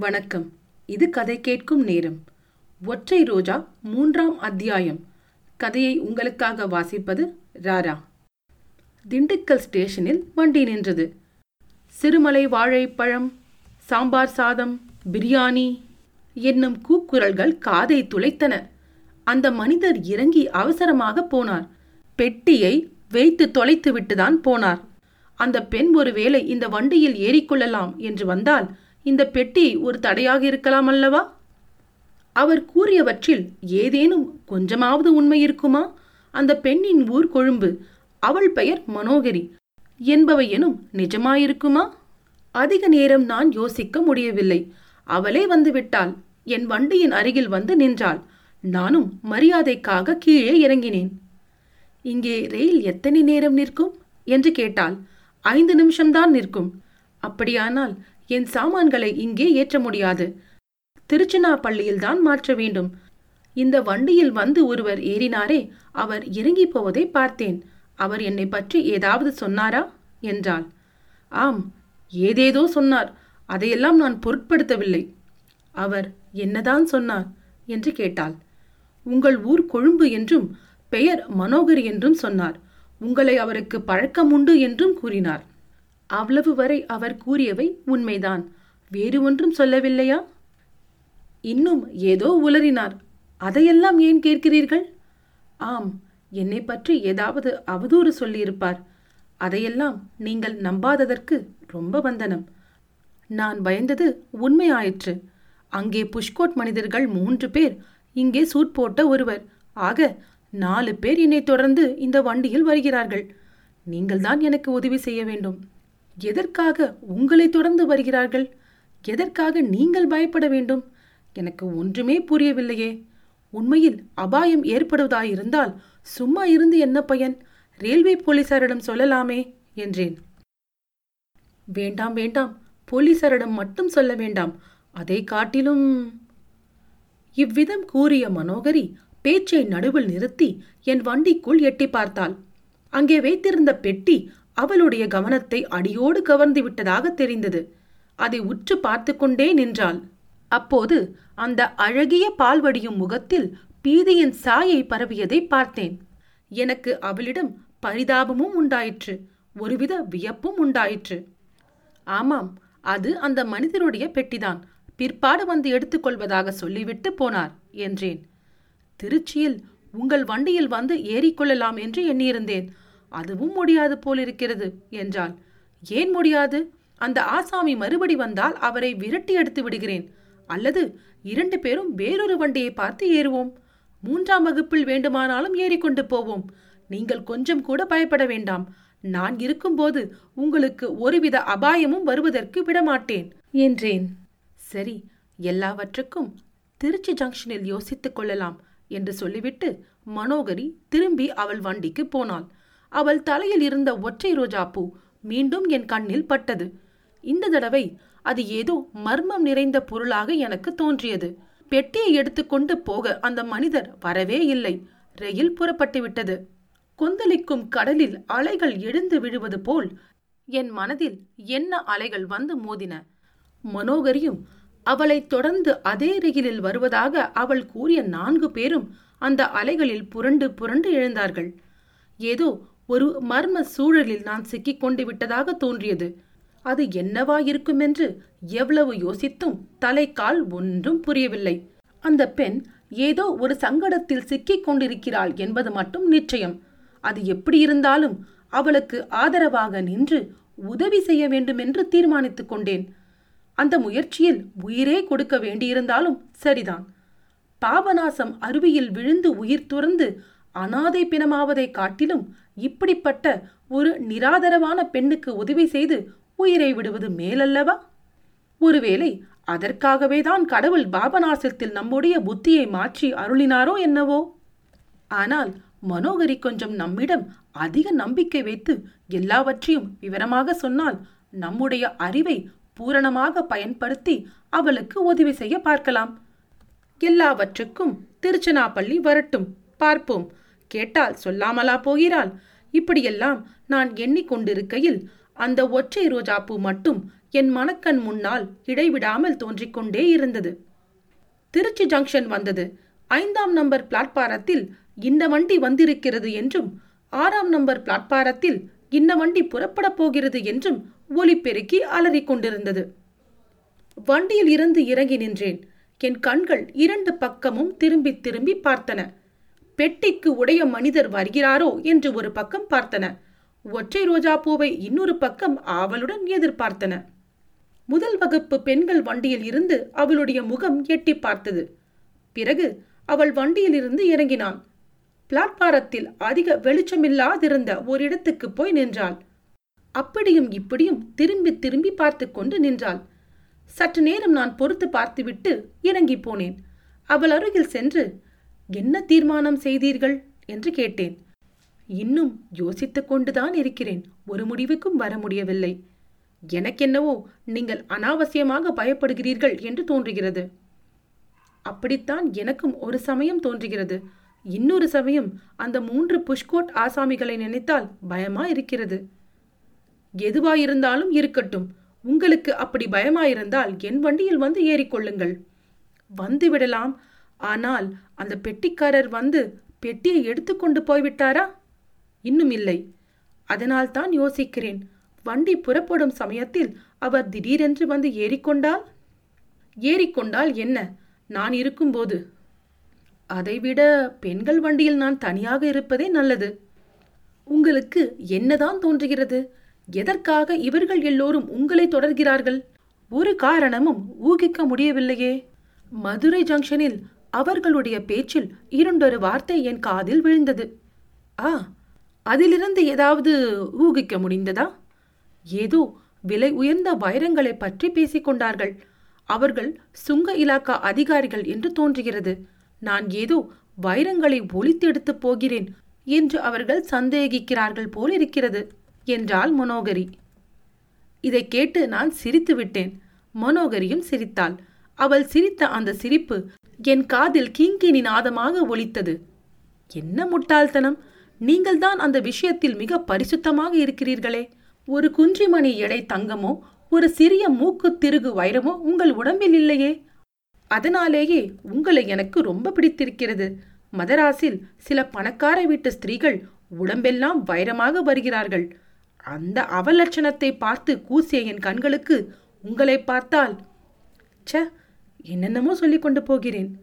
வணக்கம். இது கதை கேட்கும் நேரம். ஒற்றை ரோஜா மூன்றாம் அத்தியாயம். கதையை உங்களுக்காக வாசிப்பது ராரா. திண்டுக்கல் ஸ்டேஷனில் வண்டி நின்றது. சிறுமலை வாழைப்பழம் சாம்பார் சாதம் பிரியாணி என்னும் கூக்குரல்கள் காதை துளைத்தன. அந்த மனிதர் இறங்கி அவசரமாக போனார். பெட்டியை வைத்து தொலைத்து விட்டுதான் போனார். அந்த பெண் ஒருவேளை இந்த வண்டியில் ஏறிக்கொள்ளலாம் என்று வந்தால் இந்த பெட்டி ஒரு தடையாக இருக்கலாம் அல்லவா? அவர் கூறியவற்றில் ஏதேனும் கொஞ்சமாவது உண்மை இருக்குமா? அந்த பெண்ணின் ஊர் கொழும்பு அவள் பெயர் மனோகரி என்பவை எனும் நிஜமாயிருக்குமா? அதிக நேரம் நான் யோசிக்க முடியவில்லை. அவளே வந்துவிட்டாள். என் வண்டியின் அருகில் வந்து நின்றாள். நானும் மரியாதைக்காக கீழே இறங்கினேன். இங்கே ரயில் எத்தனை நேரம் நிற்கும்? என்று கேட்டாள். ஐந்து நிமிஷம்தான் நிற்கும். அப்படியானால் என் சாமான்களை இங்கே ஏற்ற முடியாது. திருச்சினாப்பள்ளியில் தான் மாற்ற வேண்டும். இந்த வண்டியில் வந்து ஒருவர் ஏறினாரே அவர் இறங்கி போவதை பார்த்தேன். அவர் என்னை பற்றி ஏதாவது சொன்னாரா? என்றாள். ஆம் ஏதேதோ சொன்னார். அதையெல்லாம் நான் பொருட்படுத்தவில்லை. அவர் என்னதான் சொன்னார்? என்று கேட்டாள். உங்கள் ஊர் கொழும்பு என்றும் பெயர் மனோகர் என்றும் சொன்னார். உங்களை அவருக்கு பழக்கம் உண்டு என்றும் கூறினார். அவ்வளவு வரை அவர் கூறியவை உண்மைதான். வேறு ஒன்றும் சொல்லவில்லையா? இன்னும் ஏதோ உளறினார். அதையெல்லாம் ஏன் கேட்கிறீர்கள்? ஆம் என்னை பற்றி ஏதாவது அவதூறு சொல்லியிருப்பார். அதையெல்லாம் நீங்கள் நம்பாததற்கு ரொம்ப வந்தனம். நான் பயந்தது உண்மையாயிற்று. அங்கே புஷ்கோட் மனிதர்கள் மூன்று பேர் இங்கே சூட் போட்ட ஒருவர். ஆக நாலு பேர் என்னை தொடர்ந்து இந்த வண்டியில் வருகிறார்கள். நீங்கள்தான் எனக்கு உதவி செய்ய வேண்டும். எதற்காக உங்களை தொடர்ந்து வருகிறார்கள்? எதற்காக நீங்கள் பயப்பட வேண்டும்? எனக்கு ஒன்றுமே புரியவில்லையே. உண்மையில் அபாயம் ஏற்படுவதாயிருந்தால் சும்மா இருந்து என்ன பயன்? ரயில்வே போலீசாரிடம் சொல்லலாமே என்றேன். வேண்டாம் வேண்டாம். போலீசாரிடம் மட்டும் சொல்ல வேண்டாம். அதை காட்டிலும். இவ்விதம் கூறிய மனோகரி பேச்சை நடுவில் நிறுத்தி என் வண்டிக்குள் எட்டி பார்த்தாள். அங்கே வைத்திருந்த பெட்டி அவளுடைய கவனத்தை அடியோடு கவர்ந்து விட்டதாக தெரிந்தது. அதை உற்று பார்த்து கொண்டே நின்றாள். அப்போது அந்த அழகிய பால்வடியும் முகத்தில் பீதியின் சாயை பரவியதை பார்த்தேன். எனக்கு அவளிடம் பரிதாபமும் உண்டாயிற்று ஒருவித வியப்பும் உண்டாயிற்று. ஆமாம் அது அந்த மனிதருடைய பெட்டிதான் பிற்பாடு வந்து எடுத்துக்கொள்வதாக சொல்லிவிட்டு போனார் என்றேன். திருச்சியில் உங்கள் வண்டியில் வந்து ஏறிக்கொள்ளலாம் என்று எண்ணியிருந்தேன். அதுவும் முடியாது போலிருக்கிறது என்றாள். ஏன் முடியாது? அந்த ஆசாமி மறுபடி வந்தால் அவரை விரட்டி எடுத்து விடுகிறேன். அல்லது இரண்டு பேரும் வேறொரு வண்டியை பார்த்து ஏறுவோம். மூன்றாம் வகுப்பில் வேண்டுமானாலும் ஏறிக்கொண்டு போவோம். நீங்கள் கொஞ்சம் கூட பயப்பட வேண்டாம். நான் இருக்கும்போது உங்களுக்கு ஒருவித அபாயமும் வருவதற்கு விடமாட்டேன் என்றேன். சரி எல்லாவற்றுக்கும் திருச்சி ஜங்ஷனில் யோசித்துக் கொள்ளலாம் என்று சொல்லிவிட்டு மனோகரி திரும்பி அவள் வண்டிக்கு போனாள். அவள் தலையில் இருந்த ஒற்றை ரோஜா பூ மீண்டும் என் கண்ணில் பட்டது. இந்த தடவை அது ஏதோ மர்மம் நிறைந்த பொருளாக எனக்கு தோன்றியது. பெட்டியை எடுத்துக்கொண்டு போக அந்த மனிதர் வரவே இல்லை. ரயில் புறப்பட்டு விட்டது. கொந்தளிக்கும் கடலில் அலைகள் எழுந்து விழுவது போல் என் மனதில் என்ன அலைகள் வந்து மோதின? மனோகரியும் அவளை தொடர்ந்து அதே ரயிலில் வருவதாக அவள் கூறிய நான்கு பேரும் அந்த அலைகளில் புரண்டு புரண்டு எழுந்தார்கள். ஏதோ ஒரு மர்ம சூழலில் நான் சிக்கிக் கொண்டு விட்டதாக தோன்றியது. அது என்னவா இருக்குமென்று எவ்வளவு யோசித்தும் தலைக்கால் ஒன்றும் புரியவில்லை. அந்த பெண் ஏதோ ஒரு சங்கடத்தில் சிக்கிக் கொண்டிருக்கிறாள் என்பது மட்டும் நிச்சயம். அது எப்படி இருந்தாலும் அவளுக்கு ஆதரவாக நின்று உதவி செய்ய வேண்டுமென்று தீர்மானித்துக் கொண்டேன். அந்த முயற்சியில் உயிரே கொடுக்க வேண்டியிருந்தாலும் சரிதான். பாபநாசம் அருவியில் விழுந்து உயிர் துறந்து அனாதை பிணமாவதை காட்டிலும் இப்படிப்பட்ட ஒரு நிராதரவான பெண்ணுக்கு உதவி செய்து உயிரை விடுவது மேலல்லவா? ஒருவேளை அதற்காகவே தான் கடவுள் பாபநாசத்தில் நம்முடைய புத்தியை மாற்றி அருளினாரோ என்னவோ? ஆனால் மனோகரி கொஞ்சம் நம்மிடம் அதிக நம்பிக்கை வைத்து எல்லாவற்றையும் விவரமாக சொன்னால் நம்முடைய அறிவை பூரணமாக பயன்படுத்தி அவளுக்கு உதவி செய்ய பார்க்கலாம். எல்லாவற்றுக்கும் திருச்சனாப்பள்ளி வரட்டும். பார்ப்போம். கேட்டால் சொல்லாமலா போகிறாள்? இப்படியெல்லாம் நான் எண்ணிக்கொண்டிருக்கையில் அந்த ஒற்றை ரோஜாப்பூ மட்டும் என் மனக்கண் முன்னால் இடைவிடாமல் தோன்றிக்கொண்டே இருந்தது. திருச்சி ஜங்ஷன் வந்தது. ஐந்தாம் நம்பர் பிளாட்பாரத்தில் இந்த வண்டி வந்திருக்கிறது என்றும் ஆறாம் நம்பர் பிளாட்பாரத்தில் இந்த வண்டி புறப்படப் போகிறது என்றும் ஒலிபெருக்கி அலறிக் கொண்டிருந்தது. வண்டியில் இருந்து இறங்கி நின்றேன். என் கண்கள் இரண்டு பக்கமும் திரும்பி திரும்பி பார்த்தன. பெட்டிக்கு உடைய மனிதர் வருகிறாரோ என்று ஒரு பக்கம் பார்த்தன. ஒற்றை ரோஜா பூவை இன்னொரு பக்கம் ஆவலுடன் எதிர்பார்த்தன. முதல் வகுப்பு பெண்கள் வண்டியில் இருந்து அவளுடைய முகம் எட்டி பார்த்தது. பிறகு அவள் வண்டியில் இருந்து இறங்கினான் பிளாட்பாரத்தில் அதிக வெளிச்சமில்லாதிருந்த ஒரு இடத்துக்கு போய் நின்றாள். அப்படியும் இப்படியும் திரும்பி திரும்பி பார்த்து கொண்டு நின்றாள். சற்று நேரம் நான் பொறுத்து பார்த்துவிட்டு இறங்கி போனேன். அவள் அருகில் சென்று என்ன தீர்மானம் செய்தீர்கள்? என்று கேட்டேன். இன்னும் யோசித்துக் கொண்டுதான் இருக்கிறேன். ஒரு முடிவுக்கும் வர முடியவில்லை. எனக்கென்னவோ நீங்கள் அனாவசியமாக பயப்படுகிறீர்கள் என்று தோன்றுகிறது. அப்படித்தான் எனக்கும் ஒரு சமயம் தோன்றுகிறது. இன்னொரு சமயம் அந்த மூன்று புஷ்கோட் ஆசாமிகளை நினைத்தால் பயமா இருக்கிறது எதுவாயிருந்தாலும் இருக்கட்டும். உங்களுக்கு அப்படி பயமாயிருந்தால் என் வண்டியில் வந்து ஏறிக்கொள்ளுங்கள். வந்து விடலாம். ஆனால் அந்த பெட்டிக்காரர் வந்து பெட்டியை எடுத்துக்கொண்டு போய்விட்டாரா? இன்னும் இல்லை. அதனால் தான் யோசிக்கிறேன் வண்டி புறப்படும் சமயத்தில் அவர் திடீரென்று வந்து ஏறிக்கொண்டால்? ஏறிக்கொண்டால் என்ன? நான் இருக்கும்போது. அதைவிட பெண்கள் வண்டியில் நான் தனியாக இருப்பதே நல்லது. உங்களுக்கு என்னதான் தோன்றுகிறது? எதற்காக இவர்கள் எல்லோரும் உங்களை தொடர்கிறார்கள்? ஒரு காரணமும் ஊகிக்க முடியவில்லையே. மதுரை ஜங்ஷனில் அவர்களுடைய பேச்சில் இரண்டொரு வார்த்தை என் காதில் விழுந்தது. ஆ அதிலிருந்து ஏதாவது ஊகிக்க முடிந்ததா? ஏதோ விலை உயர்ந்த வைரங்களை பற்றி பேசிக்கொண்டார்கள் அவர்கள் சுங்க இலாக்கா அதிகாரிகள் என்று தோன்றுகிறது. நான் ஏதோ வைரங்களை ஒளித்தெடுத்து போகிறேன் என்று அவர்கள் சந்தேகிக்கிறார்கள் போல் இருக்கிறது என்றாள் மனோகரி. இதை கேட்டு நான் சிரித்து விட்டேன். மனோகரியும் சிரித்தாள். அவள் சிரித்த அந்த சிரிப்பு என் காதில் கிங்கினி நாதமாக ஒலித்தது. என்ன முட்டாள்தனம்! நீங்கள்தான் அந்த விஷயத்தில் மிக பரிசுத்தமாக இருக்கிறீர்களே. ஒரு குன்றிமணி எடை தங்கமோ ஒரு சிறிய மூக்கு திருகு வைரமோ உங்கள் உடம்பில் இல்லையே. அதனாலேயே உங்களை எனக்கு ரொம்ப பிடித்திருக்கிறது. மதராஸில் சில பணக்கார வீட்டு ஸ்திரீகள் உடம்பெல்லாம் வைரமாக வருகிறார்கள். அந்த அவலட்சணத்தை பார்த்து கூசிய என் கண்களுக்கு உங்களை பார்த்தால் ச்ச என்னென்னமோ சொல்லிக் கொண்டு போகிறேன்.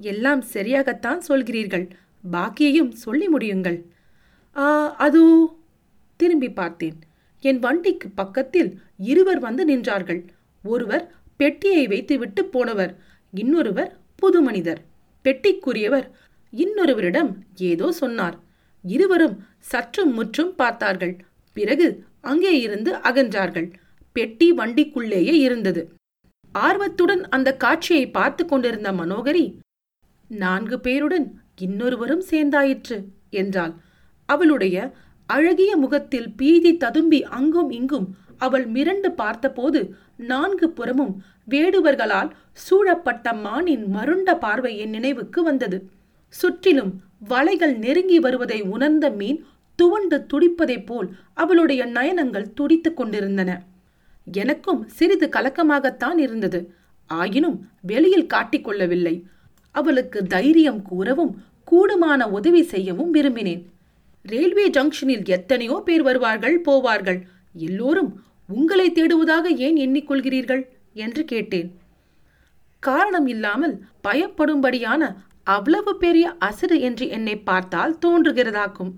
எல்லாம் சரியாகத்தான் சொல்கிறீர்கள். பாக்கியையும் சொல்லி முடியுங்கள். ஆ அது திரும்பி பார்த்தேன். என் வண்டிக்கு பக்கத்தில் இருவர் வந்து நின்றார்கள். ஒருவர் பெட்டியை வைத்துவிட்டு போனவர். இன்னொருவர் புது மனிதர். பெட்டிக்குரியவர் இன்னொருவரிடம் ஏதோ சொன்னார். இருவரும் சற்றும் முற்றும் பார்த்தார்கள். பிறகு அங்கே இருந்து அகன்றார்கள். பெட்டி வண்டிக்குள்ளேயே இருந்தது. ஆர்வத்துடன் அந்த காட்சியை பார்த்து கொண்டிருந்த மனோகரி நான்கு பேருடன் இன்னொருவரும் சேர்ந்தாயிற்று என்றாள். அவளுடைய அழகிய முகத்தில் பீதி ததும்பி அங்கும் இங்கும் அவள் மிரண்டு பார்த்தபோது நான்கு புறமும் வேடுவர்களால் சூழப்பட்ட மானின் மருண்ட பார்வை என் நினைவுக்கு வந்தது. சுற்றிலும் வலைகள் நெருங்கி வருவதை உணர்ந்த மீன் துவண்டு துடிப்பதைப் போல் அவளுடைய நயனங்கள் துடித்துக் கொண்டிருந்தன. எனக்கும் சிறிது கலக்கமாகத்தான் இருந்தது. ஆயினும் வெளியில் காட்டிக்கொள்ளவில்லை அவளுக்கு தைரியம் கூறவும் கூடுமான உதவி செய்யவும் விரும்பினேன். ரயில்வே ஜங்ஷனில் எத்தனையோ பேர் வருவார்கள் போவார்கள். எல்லோரும் உங்களை தேடுவதாக ஏன் எண்ணிக்கொள்கிறீர்கள்? என்று கேட்டேன். காரணம் இல்லாமல் பயப்படும்படியான அவ்வளவு பெரிய அசடு என்று என்னை பார்த்தால் தோன்றுகிறதாக்கும்.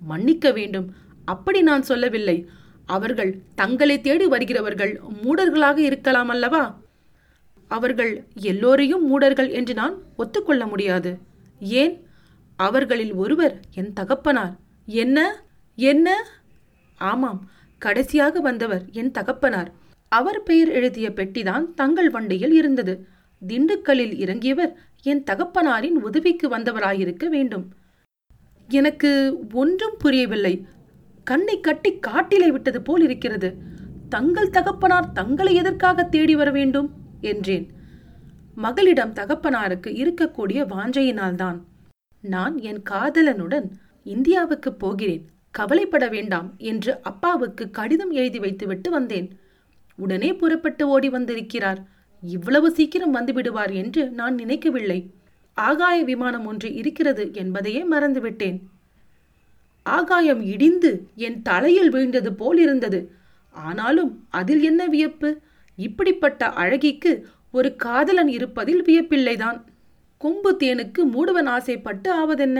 மன்னிக்க வேண்டும். அப்படி நான் சொல்லவில்லை. அவர்கள் தங்களை தேடி வருகிறவர்கள் மூடர்களாக இருக்கலாம் அல்லவா? அவர்கள் எல்லோரையும் மூடர்கள் என்று நான் ஒத்துக்கொள்ள முடியாது. ஏன்? அவர்களில் ஒருவர் என் தகப்பனார். என்ன? என்ன? ஆமாம் கடைசியாக வந்தவர் என் தகப்பனார். அவர் பெயர் எழுதிய பெட்டிதான் தங்கள் வண்டியில் இருந்தது. திண்டுக்கல்லில் இறங்கியவர் என் தகப்பனாரின் உதவிக்கு வந்தவராயிருக்க வேண்டும். எனக்கு ஒன்றும் புரியவில்லை. கண்ணை கட்டி காட்டிலே விட்டது போல் இருக்கிறது. தங்கள் தகப்பனார் தங்களை எதற்காக தேடி வர வேண்டும்? என்றேன். மகளிடம் தகப்பனாருக்கு இருக்கக்கூடிய வாஞ்சையினால்தான். நான் என் காதலனுடன் இந்தியாவுக்கு போகிறேன். கவலைப்பட வேண்டாம் என்று அப்பாவுக்கு கடிதம் எழுதி வைத்துவிட்டு வந்தேன். உடனே புறப்பட்டு ஓடி வந்திருக்கிறார். இவ்வளவு சீக்கிரம் வந்துவிடுவார் என்று நான் நினைக்கவில்லை. ஆகாய விமானம் ஒன்று இருக்கிறது என்பதையே மறந்துவிட்டேன். ஆகாயம் இடிந்து என் தலையில் வீழ்ந்தது போல் இருந்தது ஆனாலும் அதில் என்ன வியப்பு? இப்படிப்பட்ட அழகிக்கு ஒரு காதலன் இருப்பதில் வியப்பில்லைதான். கொம்பு தேனுக்கு மூடுவன் ஆசைப்பட்டு ஆவதென்ன?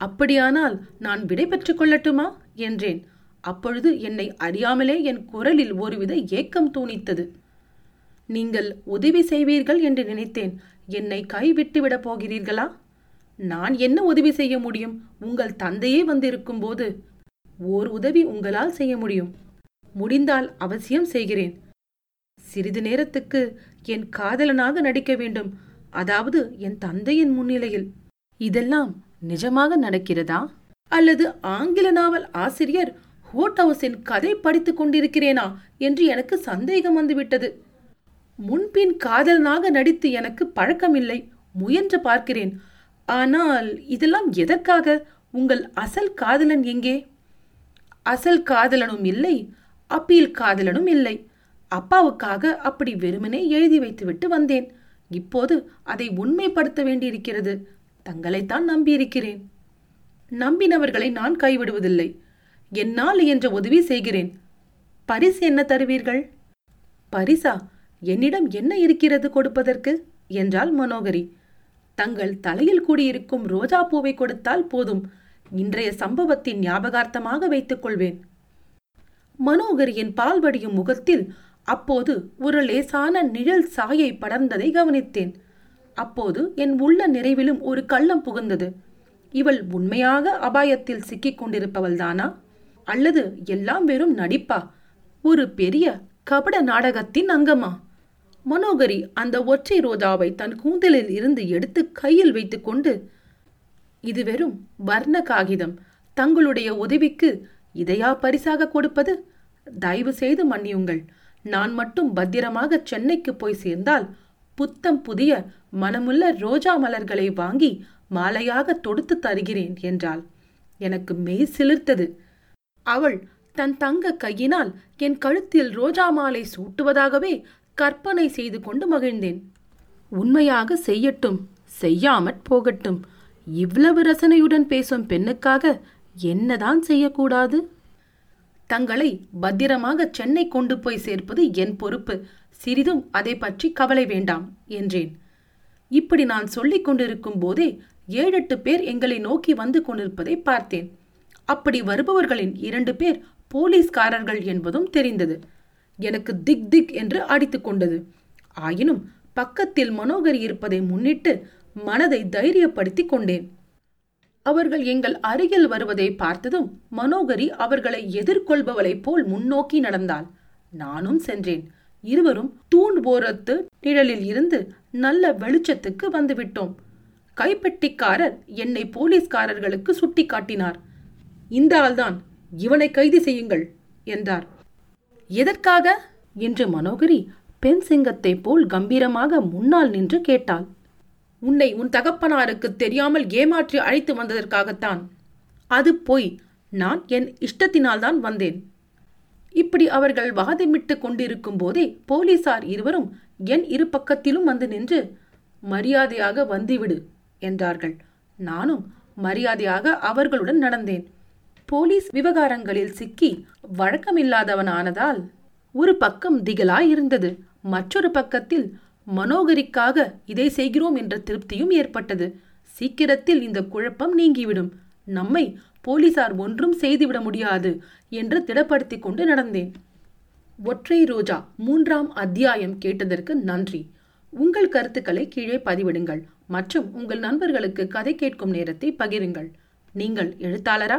அப்படியானால் நான் விடை பெற்றுக் கொள்ளட்டுமா? என்றேன். அப்பொழுது என்னை அறியாமலே என் குரலில் ஒருவித ஏக்கம் தூணித்தது. நீங்கள் உதவி செய்வீர்கள் என்று நினைத்தேன். என்னை கைவிட்டுவிடப் போகிறீர்களா? நான் என்ன உதவி செய்ய முடியும்? உங்கள் தந்தையே வந்திருக்கும் போது ஓர் உதவி உங்களால் செய்ய முடியும். முடிந்தால் அவசியம் செய்கிறேன். சிறிது நேரத்துக்கு என் காதலனாக நடிக்க வேண்டும். அதாவது என் தந்தையின் முன்னிலையில். இதெல்லாம் நிஜமாக நடக்கிறதா? அல்லது ஆங்கில நாவல் ஆசிரியர் ஹோட் ஹவுஸின் கதை படித்துக் கொண்டிருக்கிறேனா என்று எனக்கு சந்தேகம் வந்துவிட்டது. முன்பின் காதலனாக நடித்து எனக்கு பழக்கமில்லை. முயன்று பார்க்கிறேன். ஆனால் இதெல்லாம் எதற்காக? உங்கள் அசல் காதலன் எங்கே? அசல் காதலனும் இல்லை அப்பீல் காதலனும் இல்லை. அப்பாவுக்காக அப்படி வெறுமனே எழுதி வைத்துவிட்டு வந்தேன். இப்போது அதை உண்மைப்படுத்த வேண்டியிருக்கிறது. தங்களைத்தான் நம்பியிருக்கிறேன். நம்பினவர்களை நான் கைவிடுவதில்லை. என்னால் என்ற உதவி செய்கிறேன். பரிசு என்ன தருவீர்கள்? பரிசா? என்னிடம் என்ன இருக்கிறது கொடுப்பதற்கு? என்றாள் மனோகரி. தங்கள் தலையில் கூடியிருக்கும் ரோஜா பூவை கொடுத்தால் போதும். இன்றைய சம்பவத்தின் ஞாபகார்த்தமாக வைத்துக் கொள்வேன். மனோகரியின் பால்வடியும் முகத்தில் அப்போது ஒரு லேசான நிழல் சாயை படர்ந்ததை கவனித்தேன். அப்போது என் உள்ள நிறைவிலும் ஒரு கள்ளம் புகுந்தது. இவள் உண்மையாக அபாயத்தில் சிக்கிக் கொண்டிருப்பவள்தானா? அல்லது எல்லாம் வெறும் நடிப்பா? ஒரு பெரிய கபட நாடகத்தின் அங்கமா? மனோகரி அந்த ஒற்றை ரோஜாவை தன் கூந்தலில் இருந்து எடுத்து கையில் வைத்துக்கொண்டு இது வெறும் வர்ண காகிதம். தங்களுடைய உதவிக்கு இதையா பரிசாக கொடுப்பது? தயவு செய்து மன்னியுங்கள். நான் மட்டும் பத்திரமாக சென்னைக்கு போய் சேர்ந்தால் புத்தம் புதிய மனமுள்ள ரோஜா மலர்களை வாங்கி மாலையாக தொடுத்து தருகிறேன் என்றாள். எனக்கு மெய் சிலிர்த்தது. அவள் தன் தங்க கையினால் என் கழுத்தில் ரோஜா மாலை சூட்டுவதாகவே கற்பனை செய்து கொண்டு மகிழ்ந்தேன். உண்மையாக செய்யட்டும் செய்யாமற் போகட்டும். இவ்வளவு ரசனையுடன் பேசும் பெண்ணுக்காக என்னதான் செய்யக்கூடாது? தங்களை பத்திரமாக சென்னை கொண்டு போய் சேர்ப்பது என் பொறுப்பு. சிறிதும் அதை பற்றி கவலை வேண்டாம் என்றேன். இப்படி நான் சொல்லிக் கொண்டிருக்கும் போதே ஏழெட்டு பேர் எங்களை நோக்கி வந்து கொண்டிருப்பதை பார்த்தேன். அப்படி வருபவர்களின் இரண்டு பேர் போலீஸ்காரர்கள் என்பதும் தெரிந்தது. எனக்கு திக் திக் என்று அடித்துக் கொண்டது. ஆயினும் பக்கத்தில் மனோகரி இருப்பதை முன்னிட்டு மனதை தைரியப்படுத்தி கொண்டேன். அவர்கள் எங்கள் அருகில் வருவதை பார்த்ததும் மனோகரி அவர்களை எதிர்கொள்பவளைப் போல் முன்னோக்கி நடந்தாள். நானும் சென்றேன். இருவரும் தூண் ஓரத்து நிழலில் இருந்து நல்ல வெளிச்சத்துக்கு வந்துவிட்டோம். கைப்பெட்டிக்காரர் என்னை போலீஸ்காரர்களுக்கு சுட்டி காட்டினார் இந்த ஆள்தான் இவனை கைது செய்யுங்கள் என்றார். எதற்காக? என்று மனோகரி பெண் சிங்கத்தைப் போல் கம்பீரமாக முன்னால் நின்று கேட்டாள். உன்னை உன் தகப்பனாருக்கு தெரியாமல் ஏமாற்றி அழைத்து வந்ததற்காகத்தான். அது பொய். நான் என் இஷ்டத்தினால்தான் வந்தேன். இப்படி அவர்கள் வாதமிட்டு கொண்டிருக்கும் போதே போலீசார் இருவரும் என் இரு பக்கத்திலும் வந்து நின்று மரியாதையாக வந்துவிடு என்றார்கள். நானும் மரியாதையாக அவர்களுடன் நடந்தேன். போலீஸ் விவகாரங்களில் சிக்கி வழக்கமில்லாதவனானதால் ஒரு பக்கம் திகலாய் இருந்தது மற்றொரு பக்கத்தில் மனோகரிக்காக இதை செய்கிறோம் என்ற திருப்தியும் ஏற்பட்டது. சீக்கிரத்தில் இந்த குழப்பம் நீங்கிவிடும். நம்மை போலீசார் ஒன்றும் செய்துவிட முடியாது என்று திடப்படுத்திக் கொண்டு நடந்தேன். ஒற்றை ரோஜா மூன்றாம் அத்தியாயம் கேட்டதற்கு நன்றி. உங்கள் கருத்துக்களை கீழே பதிவிடுங்கள். மற்றும் உங்கள் நண்பர்களுக்கு கதை கேட்கும் நேரத்தை பகிருங்கள். நீங்கள் எழுத்தாளரா?